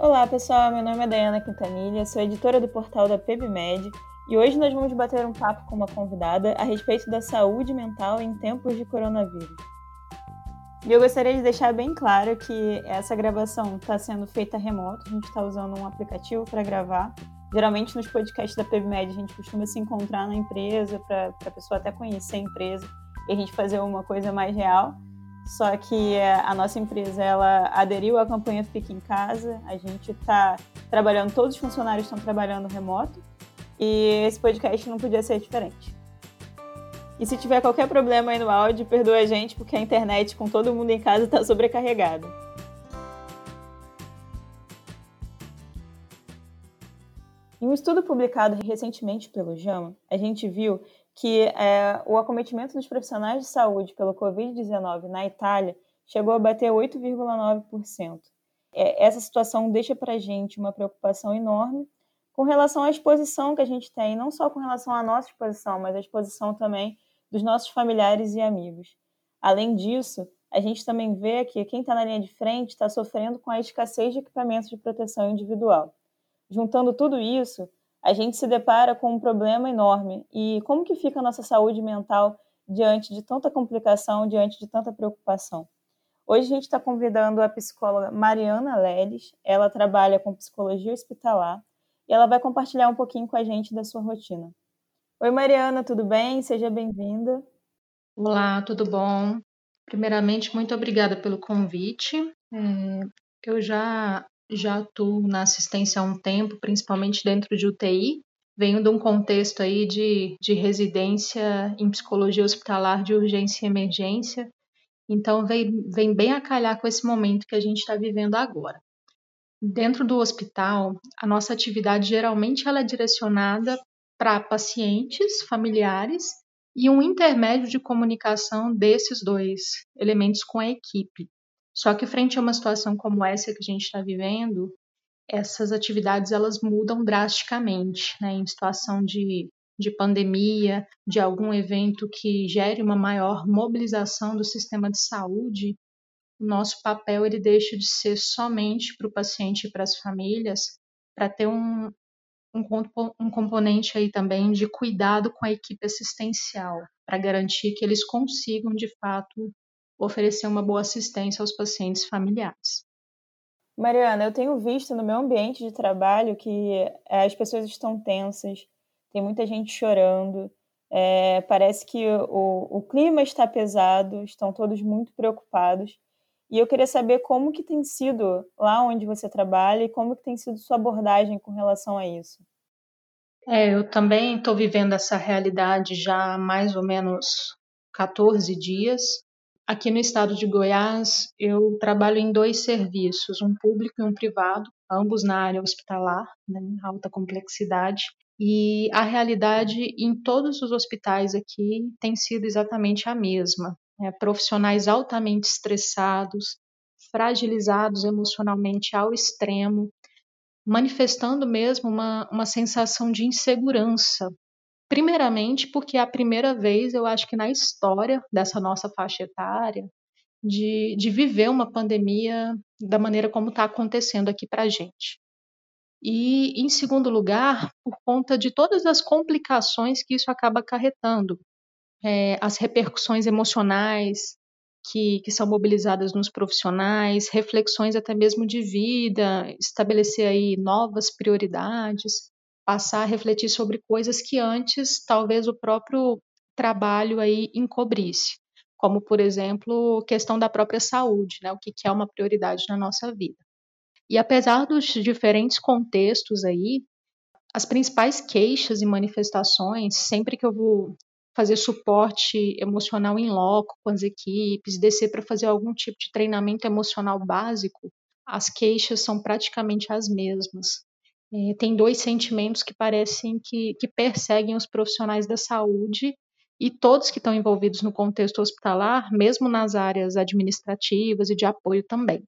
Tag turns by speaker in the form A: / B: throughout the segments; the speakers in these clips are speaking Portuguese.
A: Olá pessoal, meu nome é Dayana Quintanilha, sou editora do portal da PebMed e hoje nós vamos bater um papo com uma convidada a respeito da saúde mental em tempos de coronavírus. E eu gostaria de deixar bem claro que essa gravação está sendo feita remoto, a gente está usando um aplicativo para gravar. Geralmente nos podcasts da PebMed a gente costuma se encontrar na empresa para a pessoa até conhecer a empresa e a gente fazer uma coisa mais real. Só que é, a nossa empresa ela aderiu à campanha Fique em Casa. A gente está trabalhando, todos os funcionários estão trabalhando remoto e esse podcast não podia ser diferente. E se tiver qualquer problema aí no áudio, perdoa a gente, porque a internet com todo mundo em casa está sobrecarregada. Em um estudo publicado recentemente pelo JAMA, a gente viu que é, o acometimento dos profissionais de saúde pelo Covid-19 na Itália chegou a bater 8,9%. É, essa situação deixa para a gente uma preocupação enorme com relação à exposição que a gente tem, não só com relação à nossa exposição, mas à exposição também dos nossos familiares e amigos. Além disso, a gente também vê que quem está na linha de frente está sofrendo com a escassez de equipamentos de proteção individual. Juntando tudo isso, a gente se depara com um problema enorme. E como que fica a nossa saúde mental diante de tanta complicação, diante de tanta preocupação? Hoje a gente está convidando a psicóloga Mariana Leles. Ela trabalha com psicologia hospitalar e ela vai compartilhar um pouquinho com a gente da sua rotina. Oi, Mariana, tudo bem? Seja bem-vinda.
B: Olá, tudo bom? Primeiramente, muito obrigada pelo convite. É, eu já já atuo na assistência há um tempo, principalmente dentro de UTI. Venho de um contexto aí de, de residência em psicologia hospitalar de urgência e emergência. Então, vem, vem bem a calhar com esse momento que a gente está vivendo agora. Dentro do hospital, a nossa atividade geralmente ela é direcionada para pacientes, familiares e um intermédio de comunicação desses dois elementos com a equipe. Só que frente a uma situação como essa que a gente está vivendo, essas atividades elas mudam drasticamente, né? Em situação de, de pandemia, de algum evento que gere uma maior mobilização do sistema de saúde, o nosso papel ele deixa de ser somente para o paciente e para as famílias, para ter um, um, um componente aí também de cuidado com a equipe assistencial, para garantir que eles consigam, de fato, oferecer uma boa assistência aos pacientes familiares.
A: Mariana, eu tenho visto no meu ambiente de trabalho que é, as pessoas estão tensas, tem muita gente chorando, é, parece que o, o clima está pesado, estão todos muito preocupados. E eu queria saber como que tem sido lá onde você trabalha e como que tem sido sua abordagem com relação a isso.
B: É, eu também estou vivendo essa realidade já há mais ou menos 14 dias. Aqui no estado de Goiás, eu trabalho em dois serviços, um público e um privado, ambos na área hospitalar, né, alta complexidade. E a realidade em todos os hospitais aqui tem sido exatamente a mesma é, profissionais altamente estressados, fragilizados emocionalmente ao extremo, manifestando mesmo uma, uma sensação de insegurança. Primeiramente, porque é a primeira vez, eu acho que na história dessa nossa faixa etária, de, de viver uma pandemia da maneira como está acontecendo aqui para a gente. E, em segundo lugar, por conta de todas as complicações que isso acaba acarretando, é, as repercussões emocionais que, que são mobilizadas nos profissionais, reflexões até mesmo de vida, estabelecer aí novas prioridades, passar a refletir sobre coisas que antes talvez o próprio trabalho aí encobrisse, como por exemplo questão da própria saúde, né, o que, que é uma prioridade na nossa vida. E apesar dos diferentes contextos aí, as principais queixas e manifestações, sempre que eu vou fazer suporte emocional em loco com as equipes, descer para fazer algum tipo de treinamento emocional básico, as queixas são praticamente as mesmas. É, tem dois sentimentos que parecem que, que perseguem os profissionais da saúde e todos que estão envolvidos no contexto hospitalar, mesmo nas áreas administrativas e de apoio também.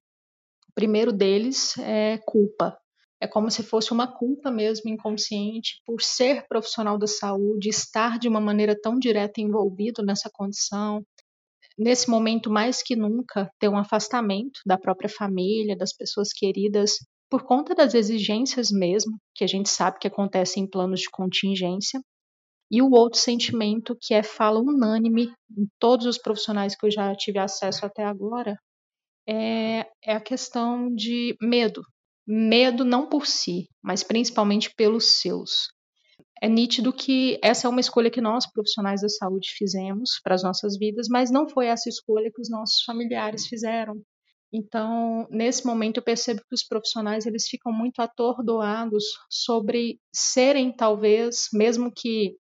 B: O primeiro deles é culpa. É como se fosse uma culpa mesmo inconsciente por ser profissional da saúde, estar de uma maneira tão direta envolvido nessa condição. Nesse momento, mais que nunca, ter um afastamento da própria família, das pessoas queridas, por conta das exigências mesmo, que a gente sabe que acontecem em planos de contingência, e o outro sentimento que é fala unânime em todos os profissionais que eu já tive acesso até agora, é, é a questão de medo. Medo não por si, mas principalmente pelos seus. É nítido que essa é uma escolha que nós, profissionais da saúde, fizemos para as nossas vidas, mas não foi essa escolha que os nossos familiares fizeram. Então, nesse momento, eu percebo que os profissionais eles ficam muito atordoados sobre serem, talvez, mesmo que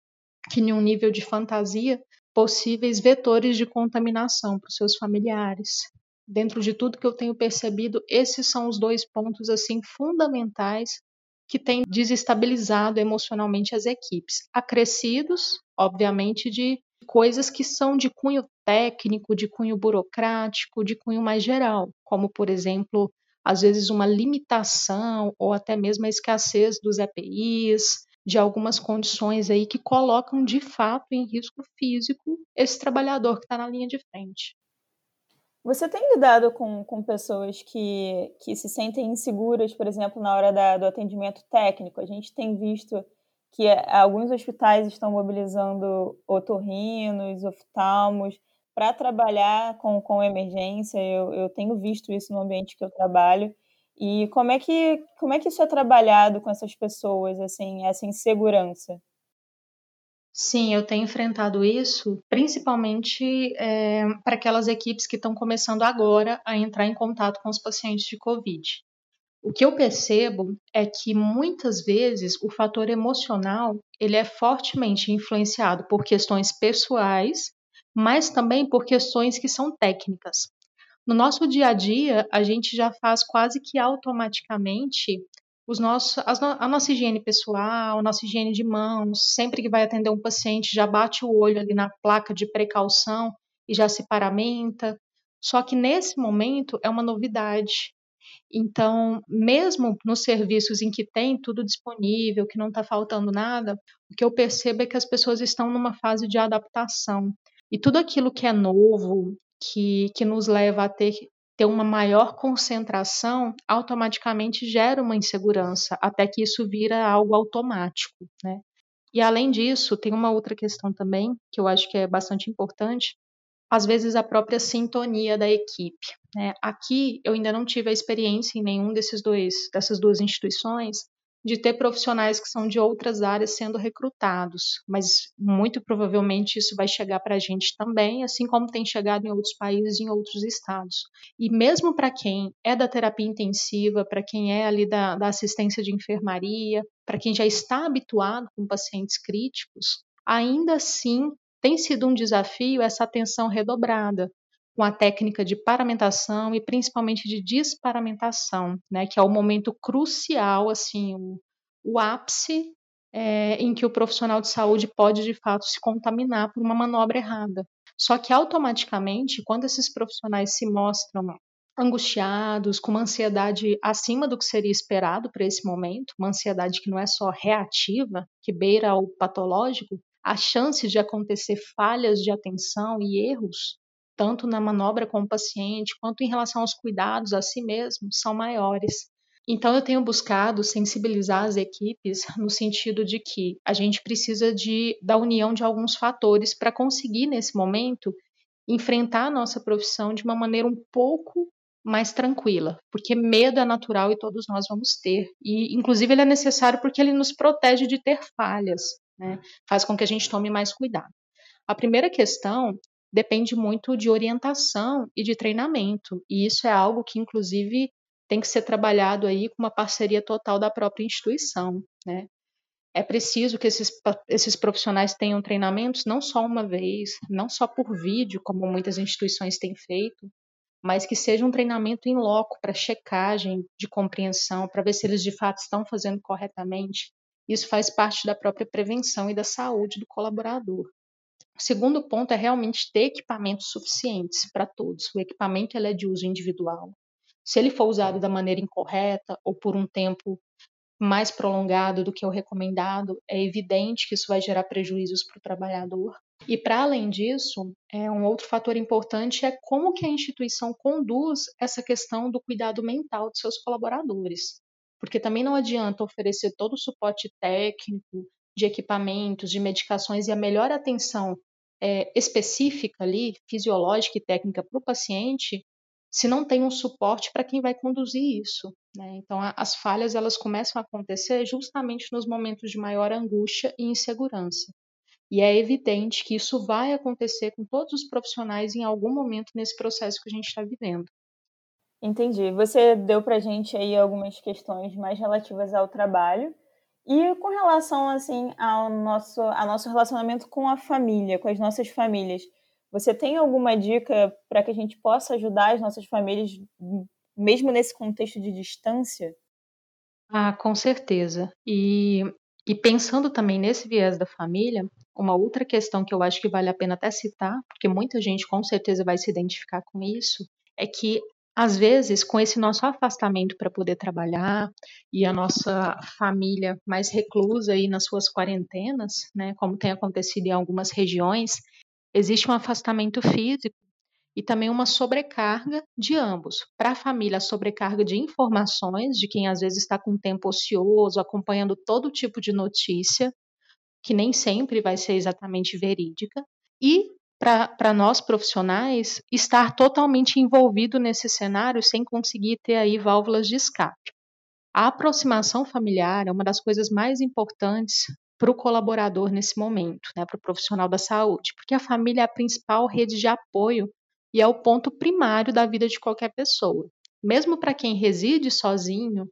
B: que em um nível de fantasia, possíveis vetores de contaminação para os seus familiares. Dentro de tudo que eu tenho percebido, esses são os dois pontos assim fundamentais que têm desestabilizado emocionalmente as equipes, acrescidos, obviamente, de coisas que são de cunho técnico, de cunho burocrático, de cunho mais geral, como por exemplo, às vezes uma limitação ou até mesmo a escassez dos EPIs, de algumas condições aí que colocam de fato em risco físico esse trabalhador que está na linha de frente.
A: Você tem lidado com, com pessoas que, que se sentem inseguras, por exemplo, na hora da, do atendimento técnico? A gente tem visto que alguns hospitais estão mobilizando otorrinos, oftalmos, para trabalhar com, com emergência. Eu, eu tenho visto isso no ambiente que eu trabalho. E como é que como é que isso é trabalhado com essas pessoas, assim, essa insegurança?
B: Sim, eu tenho enfrentado isso, principalmente é, para aquelas equipes que estão começando agora a entrar em contato com os pacientes de Covid. O que eu percebo é que muitas vezes o fator emocional ele é fortemente influenciado por questões pessoais, mas também por questões que são técnicas. No nosso dia a dia, a gente já faz quase que automaticamente os nossos, a nossa higiene pessoal, a nossa higiene de mãos. Sempre que vai atender um paciente, já bate o olho ali na placa de precaução e já se paramenta. Só que nesse momento é uma novidade. Então, mesmo nos serviços em que tem tudo disponível, que não está faltando nada, o que eu percebo é que as pessoas estão numa fase de adaptação. E tudo aquilo que é novo, que, que nos leva a ter, ter uma maior concentração, automaticamente gera uma insegurança, até que isso vira algo automático, né? E além disso, tem uma outra questão também, que eu acho que é bastante importante, às vezes a própria sintonia da equipe. Né? Aqui eu ainda não tive a experiência em nenhum desses dois, dessas duas instituições, de ter profissionais que são de outras áreas sendo recrutados, mas muito provavelmente isso vai chegar para a gente também, assim como tem chegado em outros países em outros estados. E mesmo para quem é da terapia intensiva, para quem é ali da, da assistência de enfermaria, para quem já está habituado com pacientes críticos, ainda assim tem sido um desafio essa atenção redobrada, com a técnica de paramentação e principalmente de disparamentação, né, que é o momento crucial, assim, o, o ápice é, em que o profissional de saúde pode de fato se contaminar por uma manobra errada. Só que automaticamente, quando esses profissionais se mostram angustiados, com uma ansiedade acima do que seria esperado para esse momento, uma ansiedade que não é só reativa, que beira o patológico, a chance de acontecer falhas de atenção e erros tanto na manobra com o paciente, quanto em relação aos cuidados a si mesmo, são maiores. Então, eu tenho buscado sensibilizar as equipes no sentido de que a gente precisa de, da união de alguns fatores para conseguir, nesse momento, enfrentar a nossa profissão de uma maneira um pouco mais tranquila, porque medo é natural e todos nós vamos ter. E, inclusive, ele é necessário porque ele nos protege de ter falhas, né? faz com que a gente tome mais cuidado. A primeira questão depende muito de orientação e de treinamento. E isso é algo que, inclusive, tem que ser trabalhado aí com uma parceria total da própria instituição, né? É preciso que esses, esses profissionais tenham treinamentos não só uma vez, não só por vídeo, como muitas instituições têm feito, mas que seja um treinamento em loco para checagem de compreensão, para ver se eles de fato estão fazendo corretamente. Isso faz parte da própria prevenção e da saúde do colaborador. O segundo ponto é realmente ter equipamentos suficientes para todos. O equipamento ele é de uso individual. Se ele for usado da maneira incorreta ou por um tempo mais prolongado do que o recomendado, é evidente que isso vai gerar prejuízos para o trabalhador. E para além disso, é um outro fator importante é como que a instituição conduz essa questão do cuidado mental de seus colaboradores. porque também não adianta oferecer todo o suporte técnico, de equipamentos, de medicações e a melhor atenção é, específica ali, fisiológica e técnica para o paciente, se não tem um suporte para quem vai conduzir isso. Né? Então, a, as falhas elas começam a acontecer justamente nos momentos de maior angústia e insegurança. E é evidente que isso vai acontecer com todos os profissionais em algum momento nesse processo que a gente está vivendo.
A: Entendi. Você deu para gente aí algumas questões mais relativas ao trabalho e com relação assim ao nosso, ao nosso relacionamento com a família, com as nossas famílias. Você tem alguma dica para que a gente possa ajudar as nossas famílias, mesmo nesse contexto de distância?
B: Ah, com certeza. E, e pensando também nesse viés da família, uma outra questão que eu acho que vale a pena até citar, porque muita gente com certeza vai se identificar com isso, é que às vezes, com esse nosso afastamento para poder trabalhar e a nossa família mais reclusa aí nas suas quarentenas, né, como tem acontecido em algumas regiões, existe um afastamento físico e também uma sobrecarga de ambos. Para a família, a sobrecarga de informações, de quem às vezes está com tempo ocioso, acompanhando todo tipo de notícia, que nem sempre vai ser exatamente verídica, e para nós profissionais estar totalmente envolvido nesse cenário sem conseguir ter aí válvulas de escape. A aproximação familiar é uma das coisas mais importantes para o colaborador nesse momento, né, para o profissional da saúde, porque a família é a principal rede de apoio e é o ponto primário da vida de qualquer pessoa. Mesmo para quem reside sozinho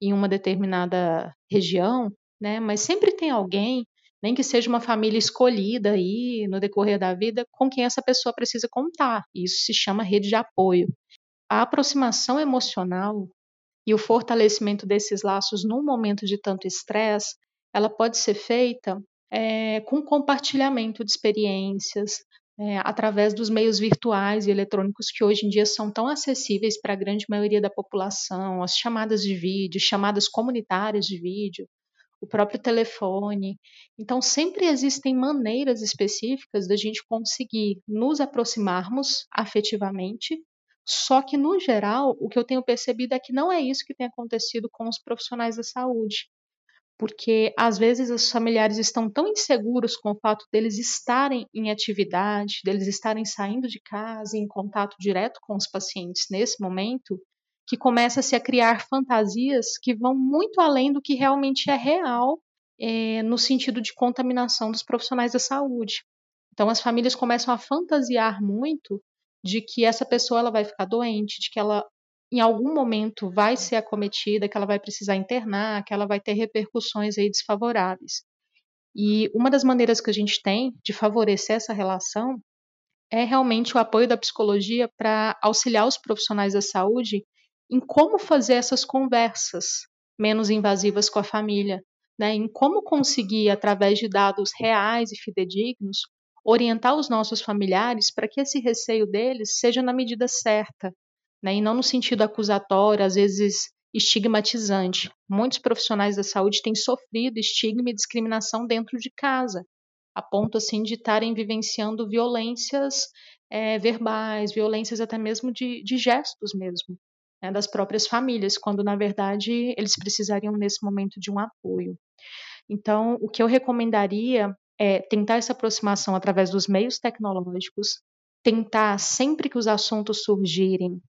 B: em uma determinada região, né, mas sempre tem alguém, nem que seja uma família escolhida aí no decorrer da vida, com quem essa pessoa precisa contar. Isso se chama rede de apoio. A aproximação emocional e o fortalecimento desses laços num momento de tanto estresse ela pode ser feita é, com compartilhamento de experiências, é, através dos meios virtuais e eletrônicos que hoje em dia são tão acessíveis para a grande maioria da população, as chamadas de vídeo, chamadas comunitárias de vídeo, o próprio telefone. Então, sempre existem maneiras específicas da gente conseguir nos aproximarmos afetivamente, só que, no geral, o que eu tenho percebido é que não é isso que tem acontecido com os profissionais da saúde porque às vezes os familiares estão tão inseguros com o fato deles estarem em atividade, deles estarem saindo de casa, em contato direto com os pacientes nesse momento, que começa-se a criar fantasias que vão muito além do que realmente é real é, no sentido de contaminação dos profissionais da saúde. Então as famílias começam a fantasiar muito de que essa pessoa ela vai ficar doente, de que ela em algum momento vai ser acometida, que ela vai precisar internar, que ela vai ter repercussões aí desfavoráveis. E uma das maneiras que a gente tem de favorecer essa relação é realmente o apoio da psicologia para auxiliar os profissionais da saúde em como fazer essas conversas menos invasivas com a família, né? em como conseguir, através de dados reais e fidedignos, orientar os nossos familiares para que esse receio deles seja na medida certa, né, e não no sentido acusatório, às vezes estigmatizante. Muitos profissionais da saúde têm sofrido estigma e discriminação dentro de casa, a ponto assim de estarem vivenciando violências é, verbais, violências até mesmo de, de gestos mesmo, né, das próprias famílias, quando na verdade eles precisariam nesse momento de um apoio. Então, o que eu recomendaria é tentar essa aproximação através dos meios tecnológicos, tentar sempre que os assuntos surgirem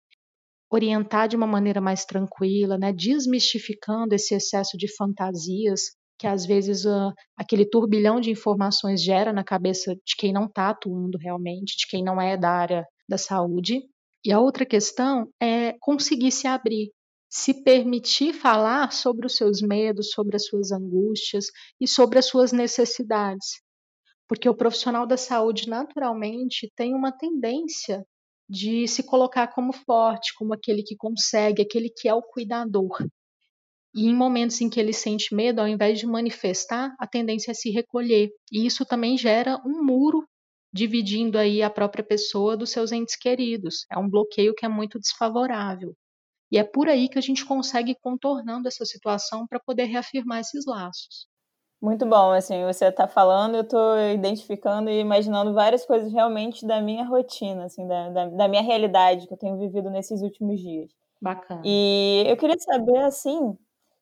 B: orientar de uma maneira mais tranquila, né, desmistificando esse excesso de fantasias que às vezes uh, aquele turbilhão de informações gera na cabeça de quem não está atuando realmente, de quem não é da área da saúde. E a outra questão é conseguir se abrir, se permitir falar sobre os seus medos, sobre as suas angústias e sobre as suas necessidades. Porque o profissional da saúde, naturalmente, tem uma tendência de se colocar como forte, como aquele que consegue, aquele que é o cuidador. E em momentos em que ele sente medo, ao invés de manifestar, a tendência é se recolher. E isso também gera um muro dividindo aí a própria pessoa dos seus entes queridos. É um bloqueio que é muito desfavorável. E é por aí que a gente consegue ir contornando essa situação para poder reafirmar esses laços.
A: Muito bom, assim, você está falando, eu estou identificando e imaginando várias coisas realmente da minha rotina, assim, da, da, da, minha realidade que eu tenho vivido nesses últimos dias.
B: Bacana.
A: E eu queria saber, assim,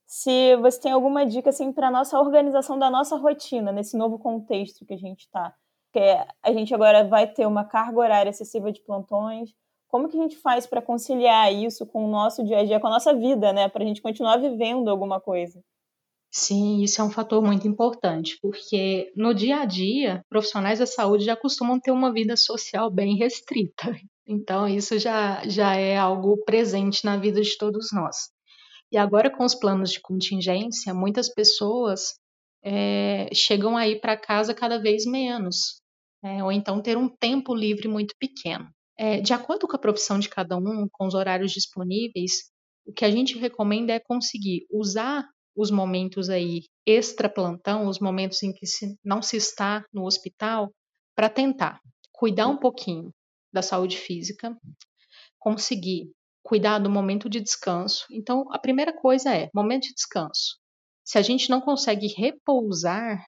A: se você tem alguma dica assim para nossa organização da nossa rotina nesse novo contexto que a gente está. Que a gente agora vai ter uma carga horária excessiva de plantões. Como que a gente faz para conciliar isso com o nosso dia a dia, com a nossa vida, né, para a gente continuar vivendo alguma coisa?
B: Sim, isso é um fator muito importante, porque no dia a dia, profissionais da saúde já costumam ter uma vida social bem restrita. Então, isso já, já é algo presente na vida de todos nós. E agora, com os planos de contingência, muitas pessoas é, chegam aí para casa cada vez menos, é, ou então ter um tempo livre muito pequeno. É, de acordo com a profissão de cada um, com os horários disponíveis, o que a gente recomenda é conseguir usar os momentos aí extra plantão, os momentos em que se, não se está no hospital, para tentar cuidar um pouquinho da saúde física, conseguir cuidar do momento de descanso. Então, a primeira coisa é momento de descanso. Se a gente não consegue repousar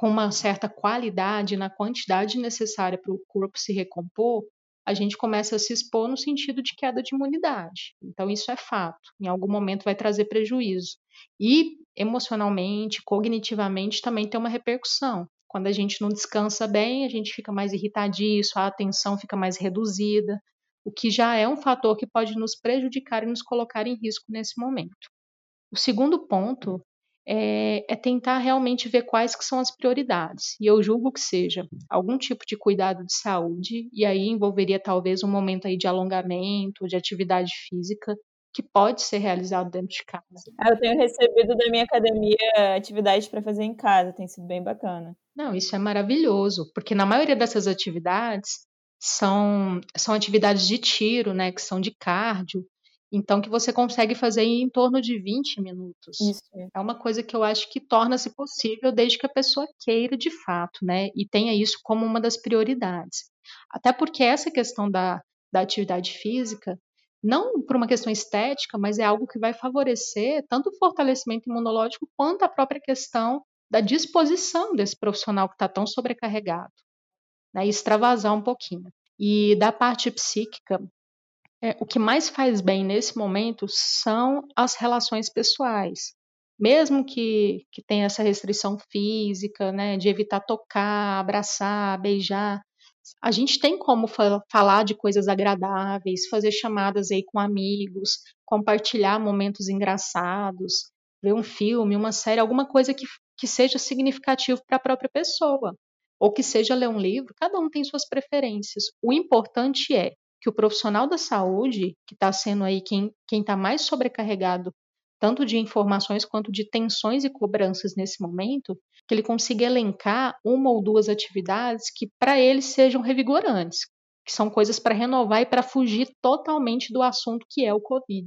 B: com uma certa qualidade na quantidade necessária para o corpo se recompor, a gente começa a se expor no sentido de queda de imunidade. Então, isso é fato. Em algum momento vai trazer prejuízo. E emocionalmente, cognitivamente, também tem uma repercussão. Quando a gente não descansa bem, a gente fica mais irritadiço, a atenção fica mais reduzida, o que já é um fator que pode nos prejudicar e nos colocar em risco nesse momento. O segundo ponto é, é, tentar realmente ver quais que são as prioridades. E eu julgo que seja algum tipo de cuidado de saúde, e aí envolveria talvez um momento aí de alongamento, de atividade física, que pode ser realizado dentro de casa.
A: Ah, eu tenho recebido da minha academia atividades para fazer em casa, tem sido bem bacana.
B: Não, isso é maravilhoso, porque na maioria dessas atividades são, são atividades de tiro, né, que são de cardio, então que você consegue fazer em torno de 20 minutos.
A: Isso.
B: É uma coisa que eu acho que torna-se possível desde que a pessoa queira de fato, né, e tenha isso como uma das prioridades. Até porque essa questão da, da atividade física não por uma questão estética, mas é algo que vai favorecer tanto o fortalecimento imunológico quanto a própria questão da disposição desse profissional que está tão sobrecarregado, né, e extravasar um pouquinho. E da parte psíquica, é, o que mais faz bem nesse momento são as relações pessoais. Mesmo que, que tenha essa restrição física, né, de evitar tocar, abraçar, beijar, a gente tem como falar de coisas agradáveis, fazer chamadas aí com amigos, compartilhar momentos engraçados, ver um filme, uma série, alguma coisa que, que seja significativo para a própria pessoa, ou que seja ler um livro, cada um tem suas preferências. O importante é que o profissional da saúde, que está sendo aí quem está mais sobrecarregado tanto de informações quanto de tensões e cobranças nesse momento, que ele consiga elencar uma ou duas atividades que para ele sejam revigorantes, que são coisas para renovar e para fugir totalmente do assunto que é o Covid.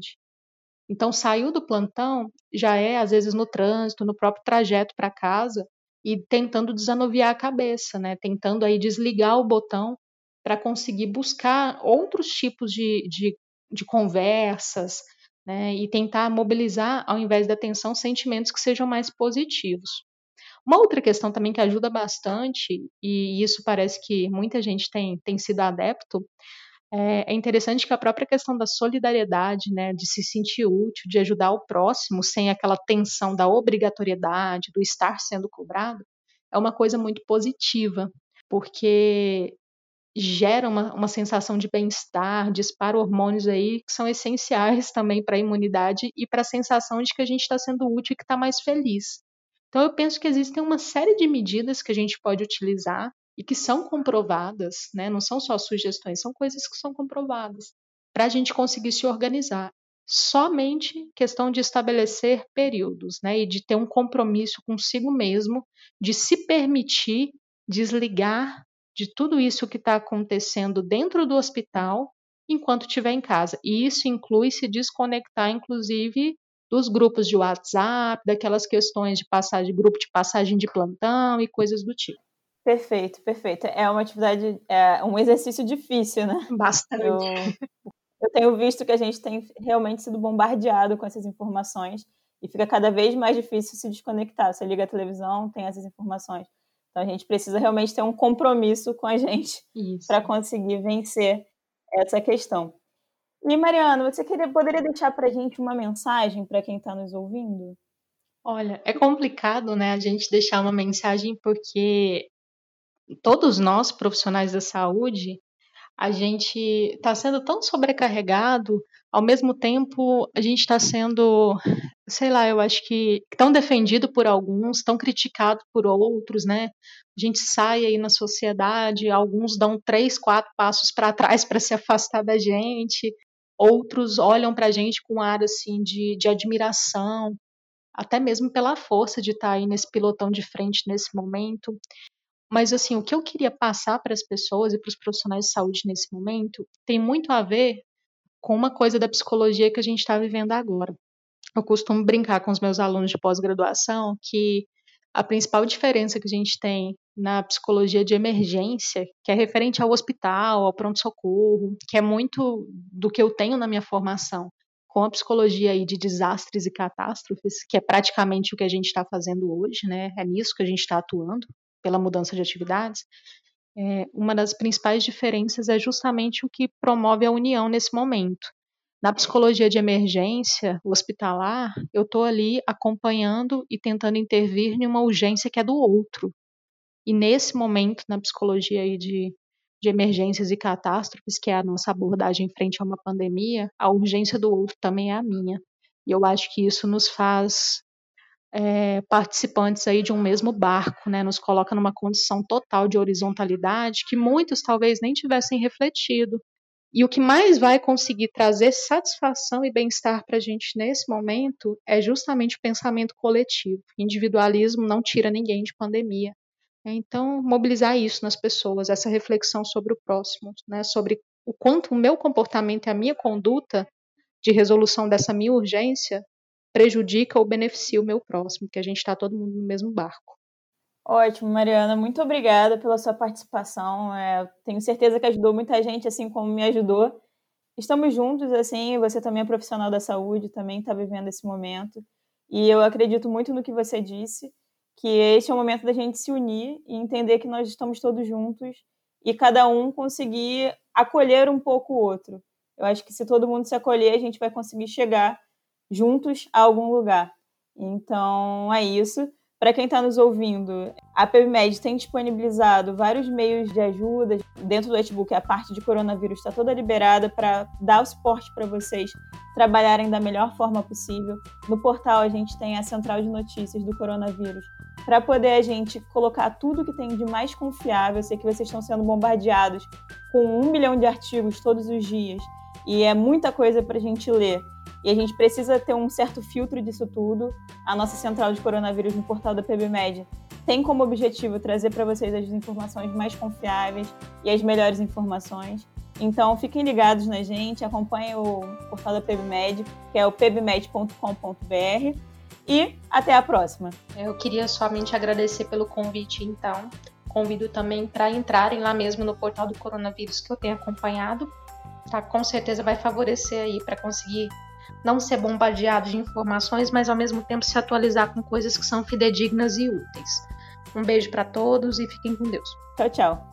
B: Então, saiu do plantão, já é às vezes no trânsito, no próprio trajeto para casa, e tentando desanuviar a cabeça, né? Tentando aí desligar o botão para conseguir buscar outros tipos de, de, de conversas, né, e tentar mobilizar, ao invés da tensão, sentimentos que sejam mais positivos. Uma outra questão também que ajuda bastante, e isso parece que muita gente tem, tem sido adepto, é, é interessante que a própria questão da solidariedade, né, de se sentir útil, de ajudar o próximo sem aquela tensão da obrigatoriedade, do estar sendo cobrado, é uma coisa muito positiva, porque gera uma, uma sensação de bem-estar, dispara hormônios aí que são essenciais também para a imunidade e para a sensação de que a gente está sendo útil e que está mais feliz. Então, eu penso que existem uma série de medidas que a gente pode utilizar e que são comprovadas, né? não são só sugestões, são coisas que são comprovadas, para a gente conseguir se organizar. Somente questão de estabelecer períodos né? e de ter um compromisso consigo mesmo, de se permitir desligar de tudo isso que está acontecendo dentro do hospital enquanto estiver em casa. E isso inclui se desconectar, inclusive, dos grupos de WhatsApp, daquelas questões de passagem, grupo de passagem de plantão e coisas do tipo.
A: Perfeito, perfeito. É uma atividade, é um exercício difícil, né?
B: Bastante. Eu,
A: eu tenho visto que a gente tem realmente sido bombardeado com essas informações e fica cada vez mais difícil se desconectar. Você liga a televisão, tem essas informações. Então a gente precisa realmente ter um compromisso com a gente para conseguir vencer essa questão. E Mariana, você queria, poderia deixar para a gente uma mensagem para quem está nos ouvindo?
B: Olha, é complicado, né, a gente deixar uma mensagem porque todos nós profissionais da saúde, a gente está sendo tão sobrecarregado, ao mesmo tempo a gente está sendo, sei lá, eu acho que tão defendido por alguns, tão criticado por outros, né? A gente sai aí na sociedade, alguns dão três, quatro passos para trás para se afastar da gente, outros olham para a gente com um ar assim de, de admiração, até mesmo pela força de estar tá aí nesse pilotão de frente nesse momento. Mas assim, o que eu queria passar para as pessoas e para os profissionais de saúde nesse momento tem muito a ver com uma coisa da psicologia que a gente está vivendo agora. Eu costumo brincar com os meus alunos de pós-graduação que a principal diferença que a gente tem na psicologia de emergência, que é referente ao hospital, ao pronto-socorro, que é muito do que eu tenho na minha formação, com a psicologia aí de desastres e catástrofes, que é praticamente o que a gente está fazendo hoje, né? É nisso que a gente está atuando pela mudança de atividades, é, uma das principais diferenças é justamente o que promove a união nesse momento. Na psicologia de emergência hospitalar, eu estou ali acompanhando e tentando intervir em uma urgência que é do outro. E nesse momento, na psicologia aí de, de emergências e catástrofes, que é a nossa abordagem frente a uma pandemia, a urgência do outro também é a minha. E eu acho que isso nos faz é, participantes aí de um mesmo barco, né? Nos coloca numa condição total de horizontalidade que muitos talvez nem tivessem refletido. E o que mais vai conseguir trazer satisfação e bem-estar para a gente nesse momento é justamente o pensamento coletivo. Individualismo não tira ninguém de pandemia. Então, mobilizar isso nas pessoas, essa reflexão sobre o próximo, né? sobre o quanto o meu comportamento e a minha conduta de resolução dessa minha urgência prejudica ou beneficia o meu próximo, que a gente está todo mundo no mesmo barco.
A: Ótimo, Mariana, muito obrigada pela sua participação. É, tenho certeza que ajudou muita gente, assim como me ajudou. Estamos juntos, assim, você também é profissional da saúde, também está vivendo esse momento. E eu acredito muito no que você disse, que este é o momento da gente se unir e entender que nós estamos todos juntos e cada um conseguir acolher um pouco o outro. Eu acho que se todo mundo se acolher, a gente vai conseguir chegar juntos a algum lugar. Então é isso. Para quem está nos ouvindo, a PebMed tem disponibilizado vários meios de ajuda. Dentro do notebook, a parte de coronavírus está toda liberada para dar o suporte para vocês trabalharem da melhor forma possível. No portal, a gente tem a central de notícias do coronavírus para poder a gente colocar tudo que tem de mais confiável. Eu sei que vocês estão sendo bombardeados com um milhão de artigos todos os dias e é muita coisa para a gente ler. E a gente precisa ter um certo filtro disso tudo. A nossa central de coronavírus no portal da PBMed tem como objetivo trazer para vocês as informações mais confiáveis e as melhores informações. Então, fiquem ligados na gente, acompanhem o portal da PebMed, que é o pebmed.com.br. E até a próxima.
B: Eu queria somente agradecer pelo convite, então. Convido também para entrarem lá mesmo no portal do coronavírus que eu tenho acompanhado. Tá, com certeza vai favorecer aí para conseguir não ser bombardeado de informações, mas ao mesmo tempo se atualizar com coisas que são fidedignas e úteis. Um beijo para todos e fiquem com Deus.
A: Tchau, tchau.